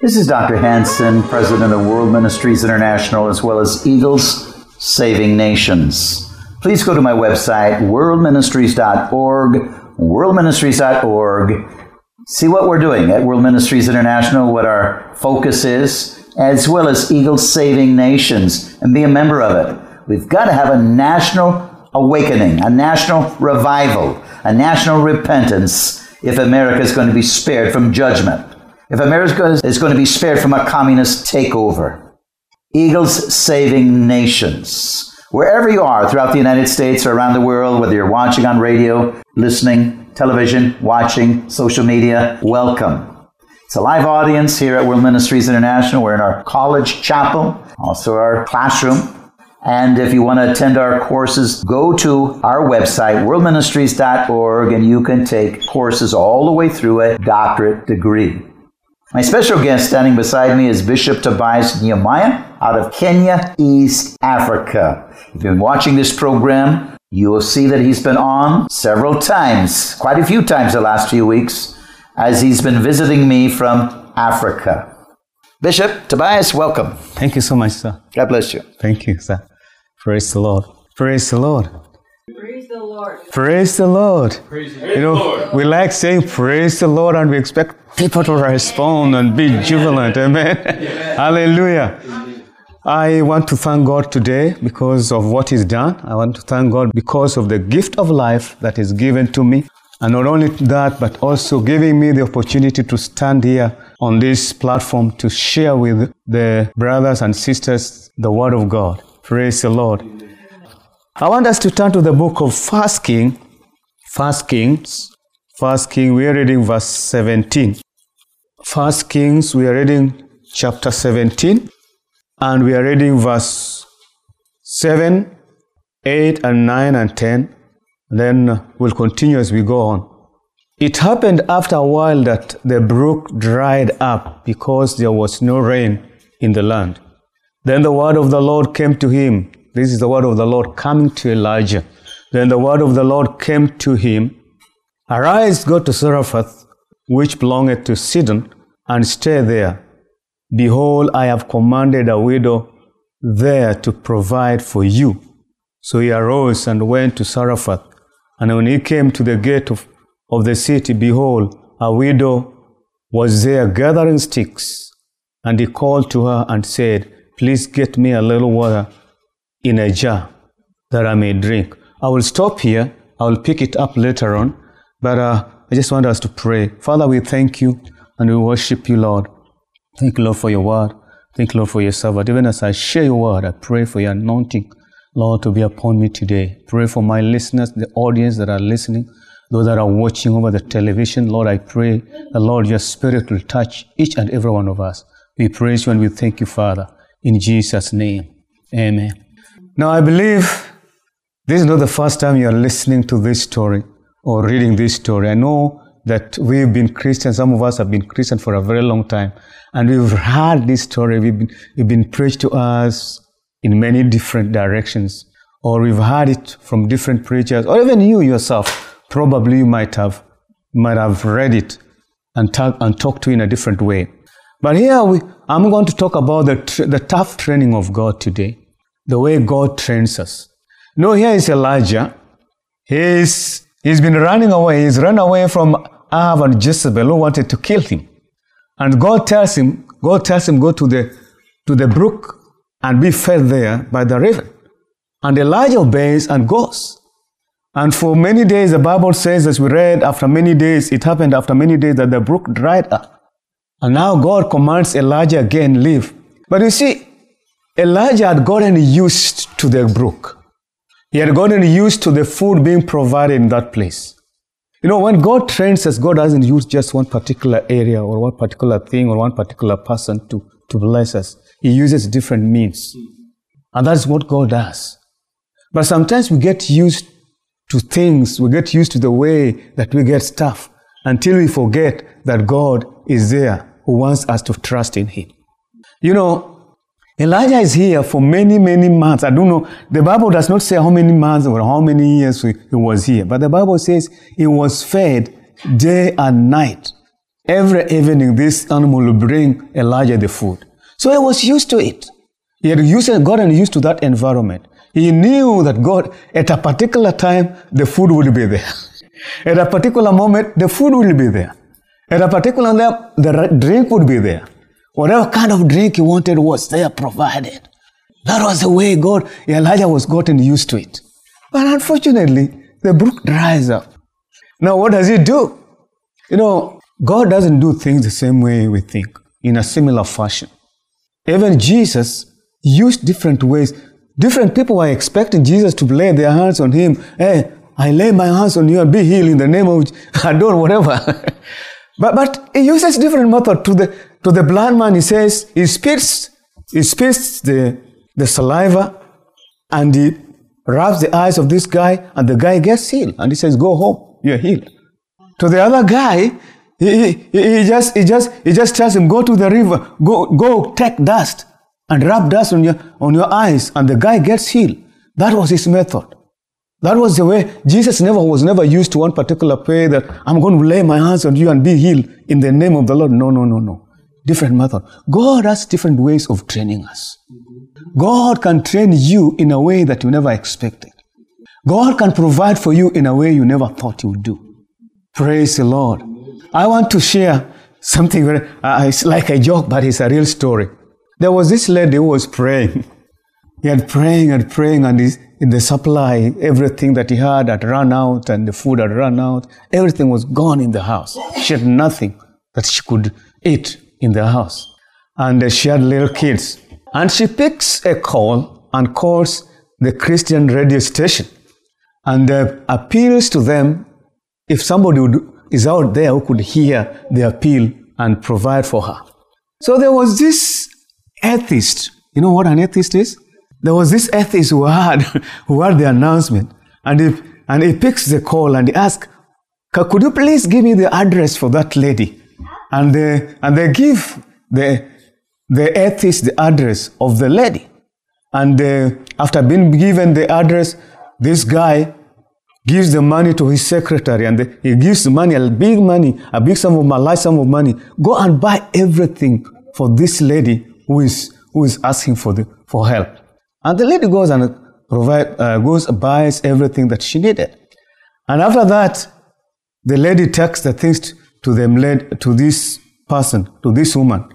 This is Dr. Hansen, President of World Ministries International, as well as Eagles Saving Nations. Please go to my website, worldministries.org, worldministries.org. See what we're doing at World Ministries International, what our focus is, as well as Eagles Saving Nations, and be a member of it. We've got to have a national awakening, a national revival, a national repentance if America is going to be spared from judgment, if America is going to be spared from a communist takeover. Eagles Saving Nations. Wherever you are throughout the United States or around the world, whether you're watching on radio, listening, television, watching, social media, welcome. It's a live audience here at World Ministries International. We're in our college chapel, also our classroom. And if you want to attend our courses, go to our website, worldministries.org, and you can take courses all the way through a doctorate degree. My special guest standing beside me is Bishop Tobias Nyamwaya out of Kenya, East Africa. If you've been watching this program, you will see that he's been on several times, quite a few times the last few weeks, as he's been visiting me from Africa. Bishop Tobias, welcome. Thank you so much, sir. God bless you. Thank you, sir. Praise the Lord. Praise the Lord. Praise the Lord. Praise the Lord. you know, we like saying praise the Lord and we expect people to respond and be jubilant. Amen. Hallelujah. I want to thank God today because of what He's done. I want to thank God because of the gift of life that is given to me. And not only that, but also giving me the opportunity to stand here on this platform to share with the brothers and sisters the Word of God. Praise the Lord. I want us to turn to the book of First King, First Kings, First King. We are reading verse 17. First Kings, we are reading chapter 17, and we are reading verse 7, 8, and 9, and 10. Then we'll continue as we go on. It happened after a while that the brook dried up because there was no rain in the land. Then the word of the Lord came to him. This is the word of the Lord coming to Elijah. Then the word of the Lord came to him Arise, go to Zarephath, which belongeth to Sidon, and stay there. Behold, I have commanded a widow there to provide for you. So he arose and went to Zarephath. And when he came to the gate of, of the city, behold, a widow was there gathering sticks. And he called to her and said, Please get me a little water in a jar that I may drink. I will stop here. I will pick it up later on. But uh, I just want us to pray. Father, we thank you and we worship you, Lord. Thank you, Lord, for your word. Thank you, Lord, for your servant. Even as I share your word, I pray for your anointing, Lord, to be upon me today. Pray for my listeners, the audience that are listening, those that are watching over the television. Lord, I pray that, Lord, your spirit will touch each and every one of us. We praise you and we thank you, Father. In Jesus' name, amen. Now, I believe this is not the first time you are listening to this story or reading this story. I know that we've been Christians, some of us have been Christians for a very long time, and we've heard this story, we've been, we've been preached to us in many different directions, or we've heard it from different preachers, or even you yourself, probably you might have, might have read it and, talk, and talked to in a different way. But here we, I'm going to talk about the, the tough training of God today, the way God trains us. No, here is Elijah. He's, he's been running away. He's run away from Ahab and Jezebel wanted to kill him. And God tells him, God tells him, go to the, to the brook and be fed there by the raven. And Elijah obeys and goes. And for many days, the Bible says, as we read, after many days, it happened after many days that the brook dried up. And now God commands Elijah again, leave. But you see, Elijah had gotten used to the brook. He had gotten used to the food being provided in that place. You know, when God trains us, God doesn't use just one particular area or one particular thing or one particular person to, to bless us. He uses different means. And that's what God does. But sometimes we get used to things, we get used to the way that we get stuff until we forget that God is there who wants us to trust in Him. You know, Elijah is here for many, many months. I don't know. The Bible does not say how many months or how many years he was here, but the Bible says he was fed day and night. Every evening, this animal will bring Elijah the food. So he was used to it. He had used, gotten used to that environment. He knew that God, at a particular time, the food would be there. At a particular moment, the food will be there. At a particular time, the drink would be there. Whatever kind of drink he wanted was there provided. That was the way God, Elijah was gotten used to it. But unfortunately, the brook dries up. Now, what does he do? You know, God doesn't do things the same way we think, in a similar fashion. Even Jesus used different ways. Different people were expecting Jesus to lay their hands on him. Hey, I lay my hands on you and be healed in the name of Adore, whatever. but but he uses different method to the to the blind man. He says he spits he spits the the saliva and he rubs the eyes of this guy and the guy gets healed and he says go home you're healed. To the other guy he, he, he just he just he just tells him go to the river go go take dust and rub dust on your on your eyes and the guy gets healed. That was his method. That was the way Jesus never was never used to one particular way that I'm going to lay my hands on you and be healed in the name of the Lord. No, no, no, no. Different method. God has different ways of training us. God can train you in a way that you never expected. God can provide for you in a way you never thought you would do. Praise the Lord. I want to share something very, uh, it's like a joke, but it's a real story. There was this lady who was praying. He had praying and praying, and his, in the supply, everything that he had had run out, and the food had run out. Everything was gone in the house. She had nothing that she could eat in the house. And she had little kids. And she picks a call and calls the Christian radio station and uh, appeals to them if somebody would, is out there who could hear the appeal and provide for her. So there was this atheist. You know what an atheist is? There was this atheist who heard, who heard the announcement, and he, and he picks the call and he asks, Could you please give me the address for that lady? And they, and they give the, the atheist the address of the lady. And after being given the address, this guy gives the money to his secretary and the, he gives the money, a big money, a big sum of money, large sum of money. Go and buy everything for this lady who is, who is asking for, the, for help. And the lady goes and provide, uh, goes buys everything that she needed. And after that, the lady takes the things to them led to this person, to this woman.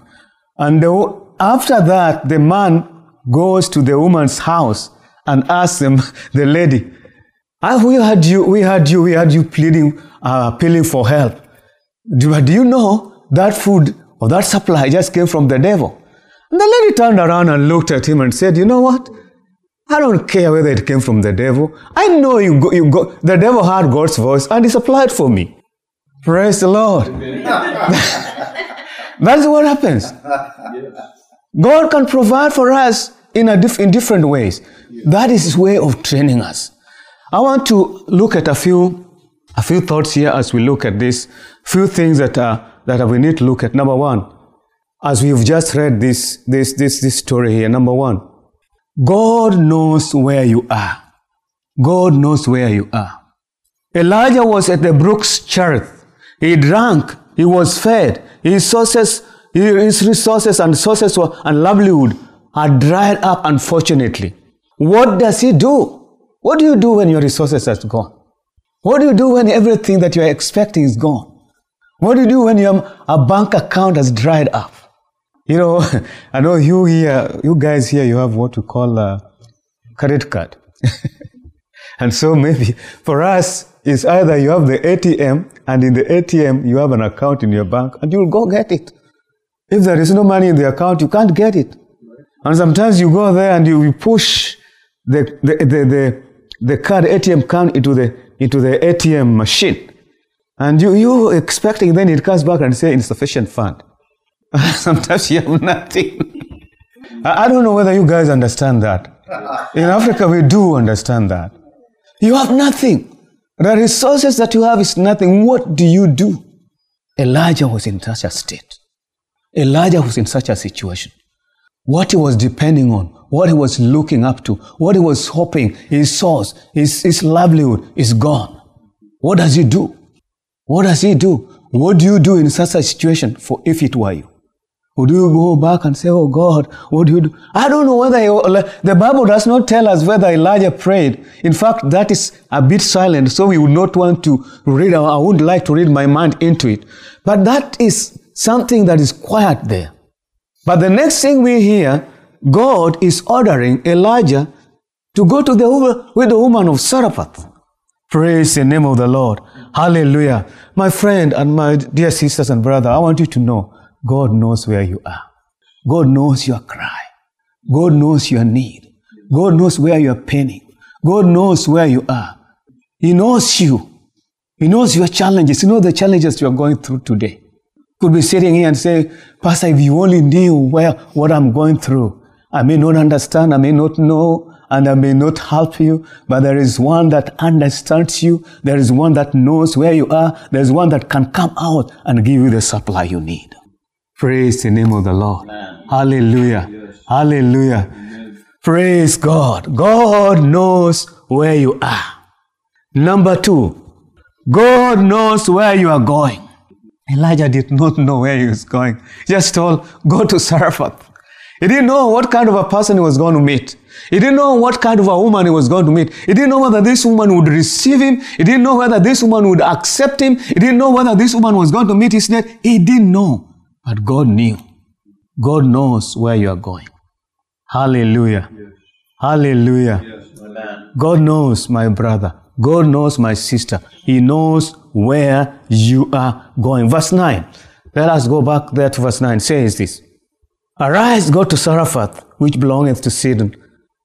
And the, after that, the man goes to the woman's house and asks them, the lady, ah, we had you, we had you, we had you pleading, uh, appealing for help. Do, do you know that food or that supply just came from the devil? And the lady turned around and looked at him and said, You know what? I don't care whether it came from the devil. I know you go, you go, the devil heard God's voice and he supplied for me. Praise the Lord. That's what happens. God can provide for us in, a diff- in different ways. That is his way of training us. I want to look at a few, a few thoughts here as we look at this. Few things that, uh, that we need to look at. Number one, as we've just read this, this, this, this story here, number one, God knows where you are. God knows where you are. Elijah was at the brook's Cherith. He drank, he was fed, his sources, his resources and sources and livelihood are dried up, unfortunately. What does he do? What do you do when your resources are gone? What do you do when everything that you're expecting is gone? What do you do when your a bank account has dried up? You know, I know you here, you guys here, you have what we call a credit card. and so maybe for us, it's either you have the ATM and in the ATM you have an account in your bank and you'll go get it. If there is no money in the account, you can't get it. And sometimes you go there and you push the, the, the, the, the card ATM card into the, into the ATM machine. And you, you expecting then it comes back and say insufficient fund. Sometimes you have nothing. I don't know whether you guys understand that. In Africa, we do understand that. You have nothing. The resources that you have is nothing. What do you do? Elijah was in such a state. Elijah was in such a situation. What he was depending on, what he was looking up to, what he was hoping, his source, his, his livelihood is gone. What does he do? What does he do? What do you do in such a situation for if it were you? Would you go back and say, Oh God, what do you do? I don't know whether the Bible does not tell us whether Elijah prayed. In fact, that is a bit silent, so we would not want to read, I would like to read my mind into it. But that is something that is quiet there. But the next thing we hear, God is ordering Elijah to go to the with the woman of Zarephath. Praise the name of the Lord. Hallelujah. My friend and my dear sisters and brother, I want you to know God knows where you are. God knows your cry. God knows your need. God knows where you are paining. God knows where you are. He knows you. He knows your challenges. He knows the challenges you are going through today. Could be sitting here and say, Pastor, if you only knew where what I'm going through, I may not understand, I may not know, and I may not help you, but there is one that understands you. There is one that knows where you are. There is one that can come out and give you the supply you need. Praise the name of the Lord. Amen. Hallelujah. Yes. Hallelujah. Amen. Praise God. God knows where you are. Number two, God knows where you are going. Elijah did not know where he was going. He just told, go to Zarephath. He didn't know what kind of a person he was going to meet. He didn't know what kind of a woman he was going to meet. He didn't know whether this woman would receive him. He didn't know whether this woman would accept him. He didn't know whether this woman was going to meet his need. He didn't know. But God knew. God knows where you are going. Hallelujah. Yes. Hallelujah. Yes. God knows, my brother. God knows, my sister. He knows where you are going. Verse 9. Let us go back there to verse 9. Says this Arise, go to Zarephath, which belongeth to Sidon,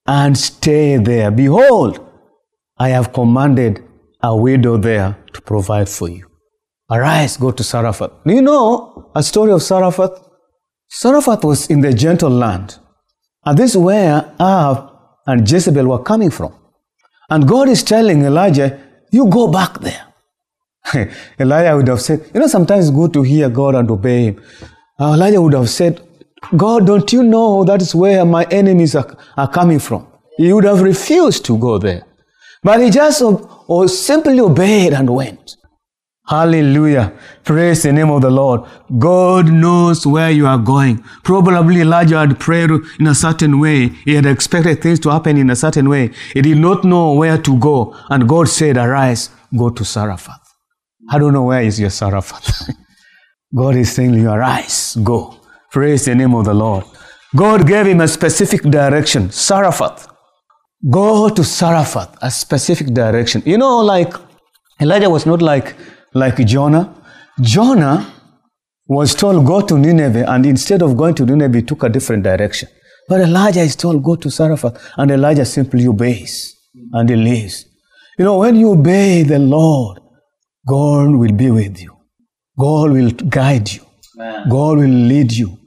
and stay there. Behold, I have commanded a widow there to provide for you. Arise, go to Zarephath. Do you know a story of Zarephath? Zarephath was in the gentle land. And this is where Ahab and Jezebel were coming from. And God is telling Elijah, you go back there. Elijah would have said, you know, sometimes it's good to hear God and obey him. Uh, Elijah would have said, God, don't you know that is where my enemies are, are coming from? He would have refused to go there. But he just or simply obeyed and went. Hallelujah. Praise the name of the Lord. God knows where you are going. Probably Elijah had prayed in a certain way. He had expected things to happen in a certain way. He did not know where to go. And God said, arise, go to Zarephath. I don't know where is your Zarephath. God is saying you, arise, go. Praise the name of the Lord. God gave him a specific direction, Zarephath. Go to Zarephath, a specific direction. You know, like Elijah was not like like Jonah. Jonah was told, go to Nineveh, and instead of going to Nineveh, he took a different direction. But Elijah is told, go to Zarephath, and Elijah simply obeys and he leaves. You know, when you obey the Lord, God will be with you. God will guide you. God will lead you.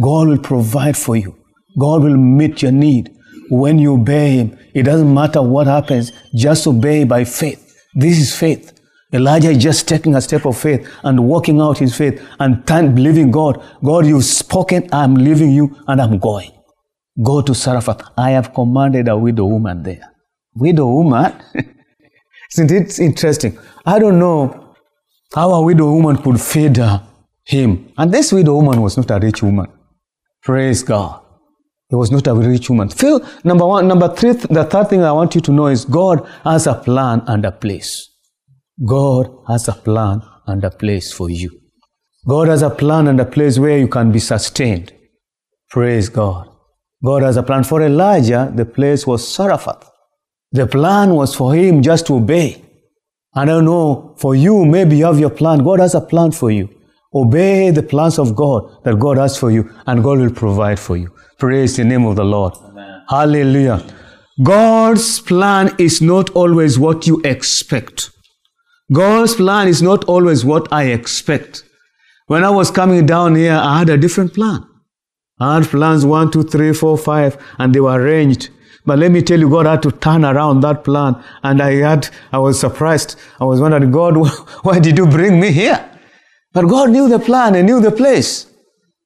God will provide for you. God will meet your need. When you obey Him, it doesn't matter what happens, just obey by faith. This is faith. Elijah is just taking a step of faith and walking out his faith and believing God. God, you've spoken, I'm leaving you and I'm going. Go to Zarephath. I have commanded a widow woman there. Widow woman? Isn't it interesting? I don't know how a widow woman could feed uh, him. And this widow woman was not a rich woman. Praise God. It was not a rich woman. Phil, number one, number three, the third thing I want you to know is God has a plan and a place. God has a plan and a place for you. God has a plan and a place where you can be sustained. Praise God. God has a plan for Elijah. The place was Zarephath. The plan was for him just to obey. I don't know, for you, maybe you have your plan. God has a plan for you. Obey the plans of God that God has for you, and God will provide for you. Praise the name of the Lord. Amen. Hallelujah. God's plan is not always what you expect. God's plan is not always what I expect. When I was coming down here, I had a different plan. I had plans one, two, three, four, five, and they were arranged. But let me tell you, God had to turn around that plan. And I had, I was surprised. I was wondering, God, why did you bring me here? But God knew the plan and knew the place.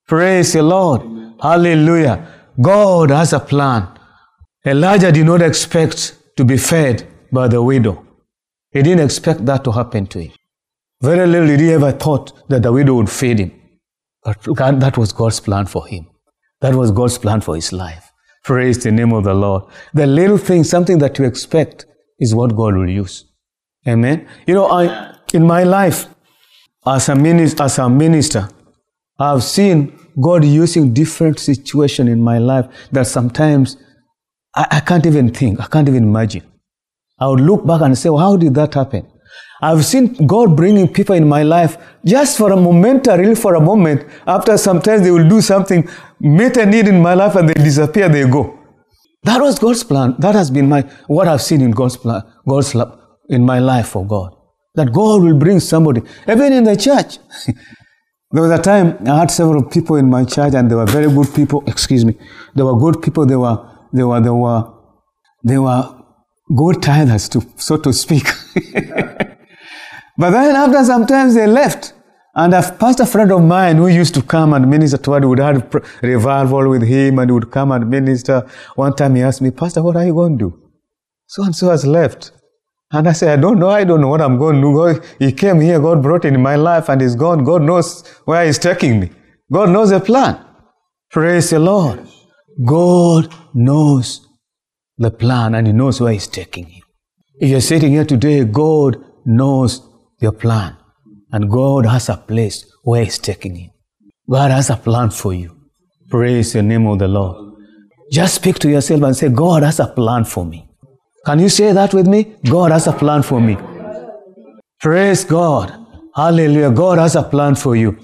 Praise the Lord. Amen. Hallelujah. God has a plan. Elijah did not expect to be fed by the widow. He didn't expect that to happen to him. Very little did he ever thought that the widow would feed him. But God, that was God's plan for him. That was God's plan for his life. Praise the name of the Lord. The little thing, something that you expect, is what God will use. Amen. You know, I in my life as a minister, as a minister, I've seen God using different situations in my life that sometimes I, I can't even think, I can't even imagine. I would look back and say, well, how did that happen? I've seen God bringing people in my life just for a momentarily uh, for a moment. After sometimes they will do something, meet a need in my life, and they disappear. They go. That was God's plan. That has been my what I've seen in God's plan, God's love in my life for God. That God will bring somebody, even in the church. there was a time I had several people in my church, and they were very good people. Excuse me, they were good people. They were they were they were they were good us to so to speak. but then after some time they left. And a pastor friend of mine who used to come and minister to us would have revival with him and would come and minister. One time he asked me, Pastor, what are you going to do? So and so has left. And I said, I don't know. I don't know what I'm going to do. He came here. God brought in my life and he's gone. God knows where he's taking me. God knows the plan. Praise the Lord. God knows the plan and he knows where he's taking you. If you're sitting here today, God knows your plan. And God has a place where He's taking you. God has a plan for you. Praise the name of the Lord. Just speak to yourself and say, God has a plan for me. Can you say that with me? God has a plan for me. Praise God. Hallelujah. God has a plan for you.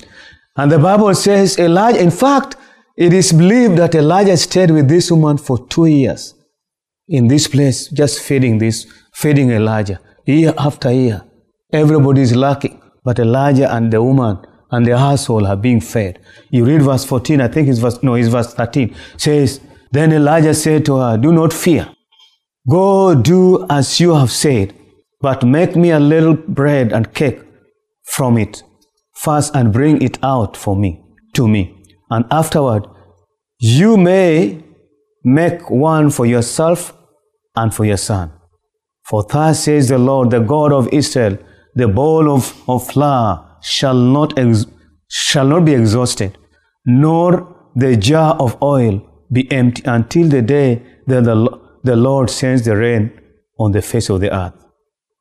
And the Bible says Elijah, in fact, it is believed that Elijah stayed with this woman for two years in this place, just feeding this, feeding Elijah, year after year. Everybody is lacking. But Elijah and the woman and the household are being fed. You read verse 14, I think it's verse, no, it's verse 13. says, Then Elijah said to her, Do not fear. Go do as you have said, but make me a little bread and cake from it first and bring it out for me, to me. And afterward, you may make one for yourself and for your son. For thus says the Lord, the God of Israel, the bowl of, of flour shall not, ex- shall not be exhausted, nor the jar of oil be empty until the day that the, the Lord sends the rain on the face of the earth.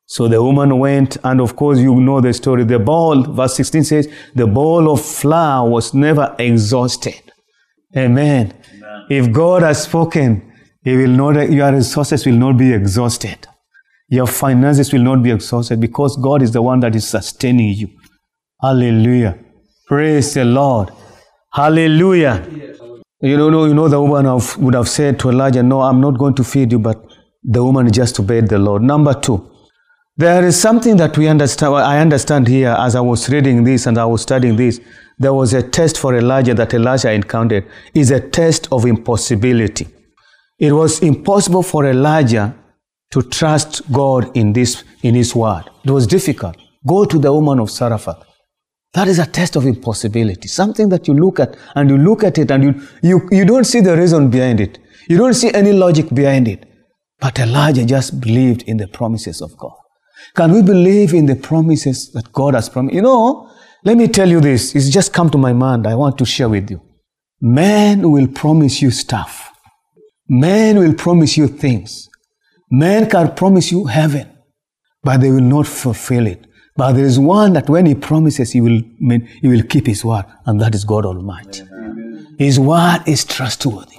So the woman went, and of course, you know the story. The bowl, verse 16 says, the bowl of flour was never exhausted. Amen. Amen. If God has spoken, he will not, your resources will not be exhausted. Your finances will not be exhausted because God is the one that is sustaining you. Hallelujah. Praise the Lord. Hallelujah. You know, you know the woman would have said to Elijah, No, I'm not going to feed you, but the woman just obeyed the Lord. Number two, there is something that we understand. I understand here as I was reading this and I was studying this. There was a test for Elijah that Elijah encountered. Is a test of impossibility. It was impossible for Elijah to trust God in this in His word. It was difficult. Go to the woman of Zarephath. That is a test of impossibility. Something that you look at and you look at it and you, you, you don't see the reason behind it. You don't see any logic behind it. But Elijah just believed in the promises of God. Can we believe in the promises that God has promised? You know, let me tell you this. It's just come to my mind. I want to share with you. Men will promise you stuff. Man will promise you things. Men can promise you heaven, but they will not fulfill it. But there is one that when he promises, he will, he will keep his word, and that is God Almighty. Amen. His word is trustworthy.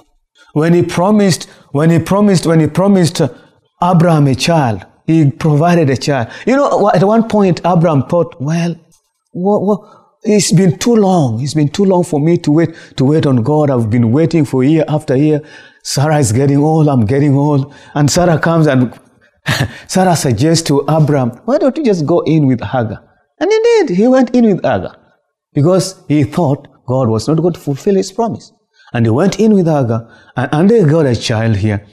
When he promised, when he promised, when he promised uh, Abraham a child, he provided a child. You know, at one point, Abraham thought, well, what, what, it's been too long. It's been too long for me to wait, to wait on God. I've been waiting for year after year. Sarah is getting old, I'm getting old. And Sarah comes and Sarah suggests to Abram, why don't you just go in with Hagar? And did. He went in with Hagar because he thought God was not going to fulfill his promise. And he went in with Hagar and, and they got a child here.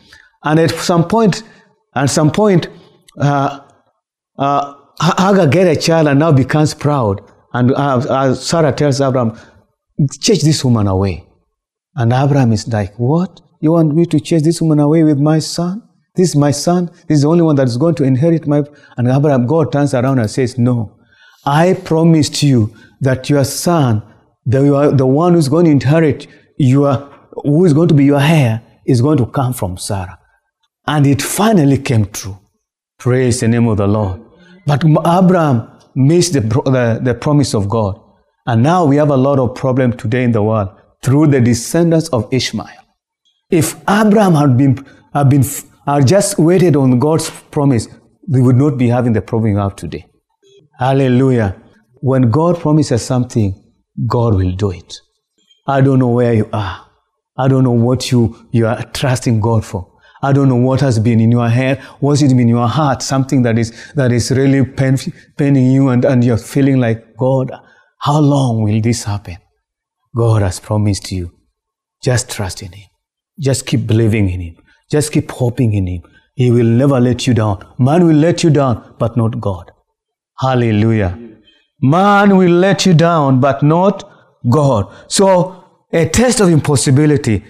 And at some point, at some point, uh, uh, Hagar get a child and now becomes proud. And uh Sarah tells Abraham, chase this woman away. And Abraham is like, what? You want me to chase this woman away with my son? This is my son. This is the only one that is going to inherit my. And Abraham, God turns around and says, No. I promised you that your son, the, the one who's going to inherit your, who is going to be your heir, is going to come from Sarah. And it finally came true. Praise the name of the Lord. But Abraham missed the, the, the promise of God. And now we have a lot of problem today in the world through the descendants of Ishmael. If Abraham had been, had been had just waited on God's promise, we would not be having the problem we have today. Hallelujah. When God promises something, God will do it. I don't know where you are. I don't know what you, you are trusting God for. I don't know what has been in your head, what's it been in your heart, something that is, that is really pain, paining you and, and you're feeling like, God, how long will this happen? God has promised you. Just trust in Him. Just keep believing in Him. Just keep hoping in Him. He will never let you down. Man will let you down, but not God. Hallelujah. Man will let you down, but not God. So, a test of impossibility.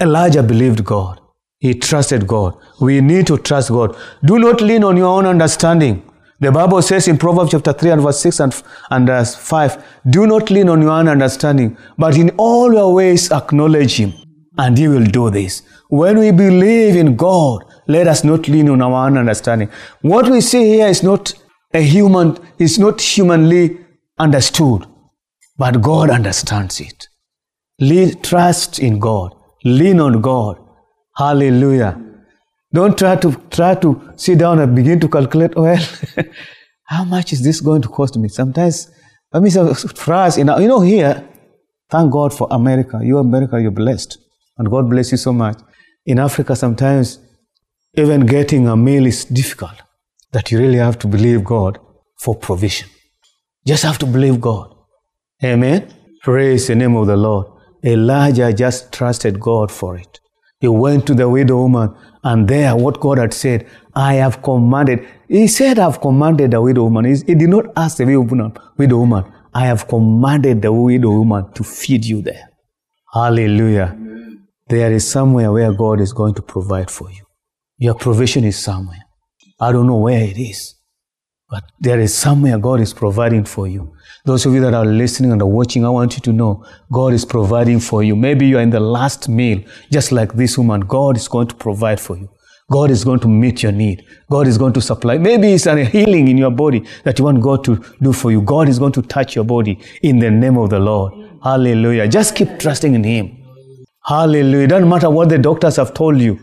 Elijah believed God. He trusted God. We need to trust God. Do not lean on your own understanding. The Bible says in Proverbs chapter 3 and verse 6 and, and uh, 5, do not lean on your own understanding, but in all your ways acknowledge Him, and He will do this. When we believe in God, let us not lean on our own understanding. What we see here is not a human, is not humanly understood, but God understands it. Lean, trust in God. Lean on God. Hallelujah. Don't try to try to sit down and begin to calculate. Oh, well, how much is this going to cost me? Sometimes, I mean, for us, you know, here, thank God for America. You America, you're blessed, and God bless you so much. In Africa, sometimes even getting a meal is difficult. That you really have to believe God for provision. Just have to believe God. Amen. Praise the name of the Lord. Elijah just trusted God for it. He went to the widow woman, and there, what God had said, I have commanded. He said, I've commanded the widow woman. He did not ask the widow woman, I have commanded the widow woman to feed you there. Hallelujah. There is somewhere where God is going to provide for you. Your provision is somewhere. I don't know where it is, but there is somewhere God is providing for you. Those of you that are listening and are watching, I want you to know God is providing for you. Maybe you are in the last meal, just like this woman. God is going to provide for you. God is going to meet your need. God is going to supply. Maybe it's a healing in your body that you want God to do for you. God is going to touch your body in the name of the Lord. Hallelujah. Just keep trusting in Him. Hallelujah. It doesn't matter what the doctors have told you.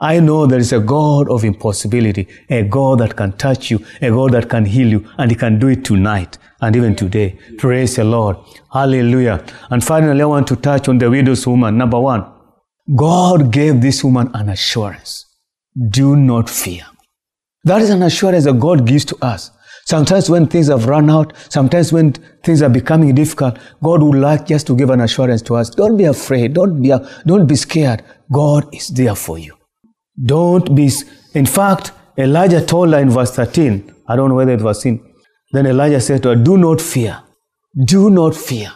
I know there is a God of impossibility, a God that can touch you, a God that can heal you, and He can do it tonight and even today. Praise the Lord. Hallelujah. And finally, I want to touch on the widow's woman. Number one, God gave this woman an assurance. Do not fear. That is an assurance that God gives to us. Sometimes when things have run out, sometimes when things are becoming difficult, God would like just to give an assurance to us. Don't be afraid. Don't be, don't be scared. God is there for you. Don't be, in fact, Elijah told her in verse 13, I don't know whether it was in, then Elijah said to her, Do not fear. Do not fear.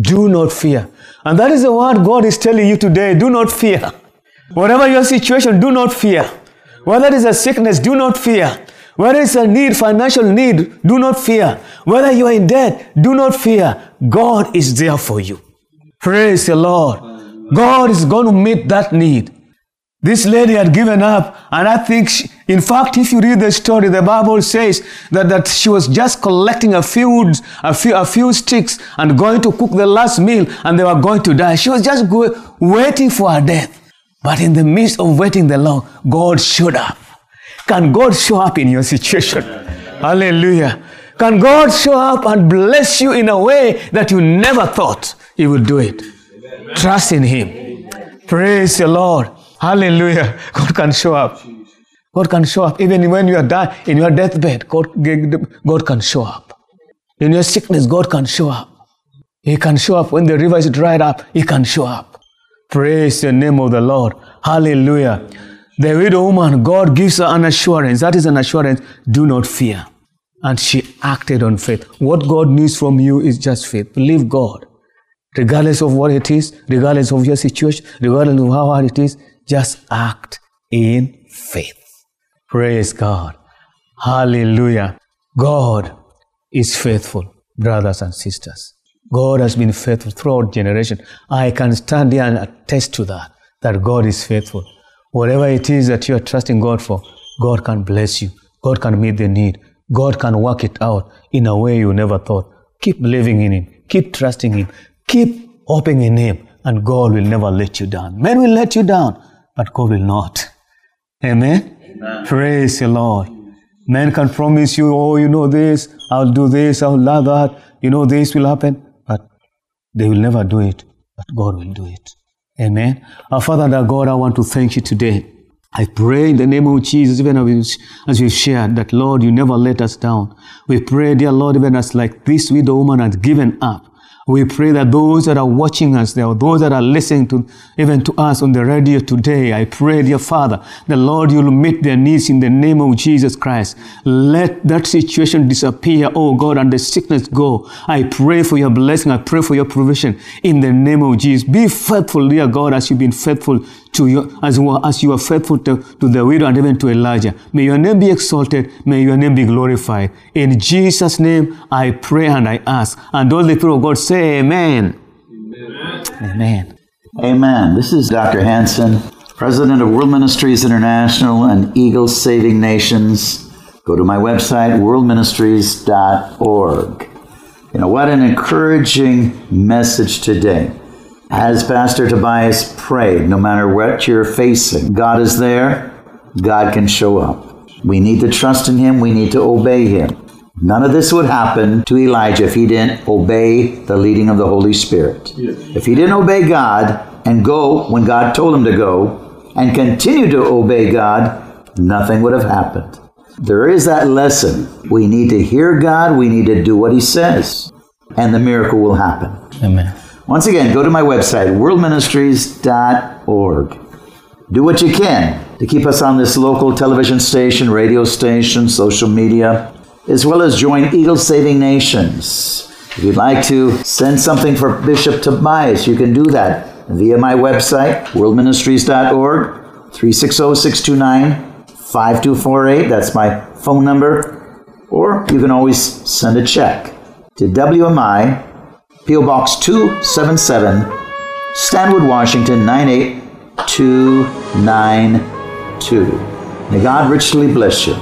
Do not fear. And that is the word God is telling you today. Do not fear. Whatever your situation, do not fear. Whether it is a sickness, do not fear. Whether it's a need, financial need, do not fear. Whether you are in debt, do not fear. God is there for you. Praise the Lord. God is going to meet that need. This lady had given up, and I think, she, in fact, if you read the story, the Bible says that, that she was just collecting a few, a few, a few sticks and going to cook the last meal, and they were going to die. She was just go, waiting for her death. But in the midst of waiting the long, God showed up. Can God show up in your situation? Hallelujah. Can God show up and bless you in a way that you never thought He would do it? Trust in Him. Praise the Lord. Hallelujah. God can show up. God can show up. Even when you are dying in your deathbed, God, God can show up. In your sickness, God can show up. He can show up when the river is dried up. He can show up. Praise the name of the Lord. Hallelujah. The widow woman, God gives her an assurance. That is an assurance. Do not fear. And she acted on faith. What God needs from you is just faith. Believe God. Regardless of what it is, regardless of your situation, regardless of how hard it is, just act in faith. Praise God. Hallelujah. God is faithful, brothers and sisters. God has been faithful throughout generation. I can stand here and attest to that, that God is faithful. Whatever it is that you are trusting God for, God can bless you. God can meet the need. God can work it out in a way you never thought. Keep believing in Him. Keep trusting Him. Keep hoping in Him. And God will never let you down. Men will let you down, but God will not. Amen? Amen. Praise the Lord. Men can promise you, oh, you know this, I'll do this, I'll love that, you know this will happen. But they will never do it, but God will do it. Amen. Our Father our God, I want to thank you today. I pray in the name of Jesus, even as we've shared, that Lord, you never let us down. We pray, dear Lord, even as like this widow woman has given up. We pray that those that are watching us there, those that are listening to even to us on the radio today, I pray, dear Father, the Lord, you'll meet their needs in the name of Jesus Christ. Let that situation disappear, oh God, and the sickness go. I pray for your blessing. I pray for your provision in the name of Jesus. Be faithful, dear God, as you've been faithful to you, as, well, as you are faithful to, to the widow and even to Elijah. May your name be exalted. May your name be glorified. In Jesus' name, I pray and I ask. And all the people of God say, Amen. Amen. Amen. Amen. This is Dr. Hansen, President of World Ministries International and Eagles Saving Nations. Go to my website, worldministries.org. You know, what an encouraging message today. As Pastor Tobias prayed, no matter what you're facing, God is there, God can show up. We need to trust in Him, we need to obey Him. None of this would happen to Elijah if he didn't obey the leading of the Holy Spirit. Yes. If he didn't obey God and go when God told him to go and continue to obey God, nothing would have happened. There is that lesson. We need to hear God, we need to do what He says, and the miracle will happen. Amen. Once again, go to my website, worldministries.org. Do what you can to keep us on this local television station, radio station, social media, as well as join Eagle Saving Nations. If you'd like to send something for Bishop Tobias, you can do that via my website, worldministries.org, 360-629-5248. That's my phone number. Or you can always send a check to WMI P.O. Box 277, Stanwood, Washington 98292. May God richly bless you.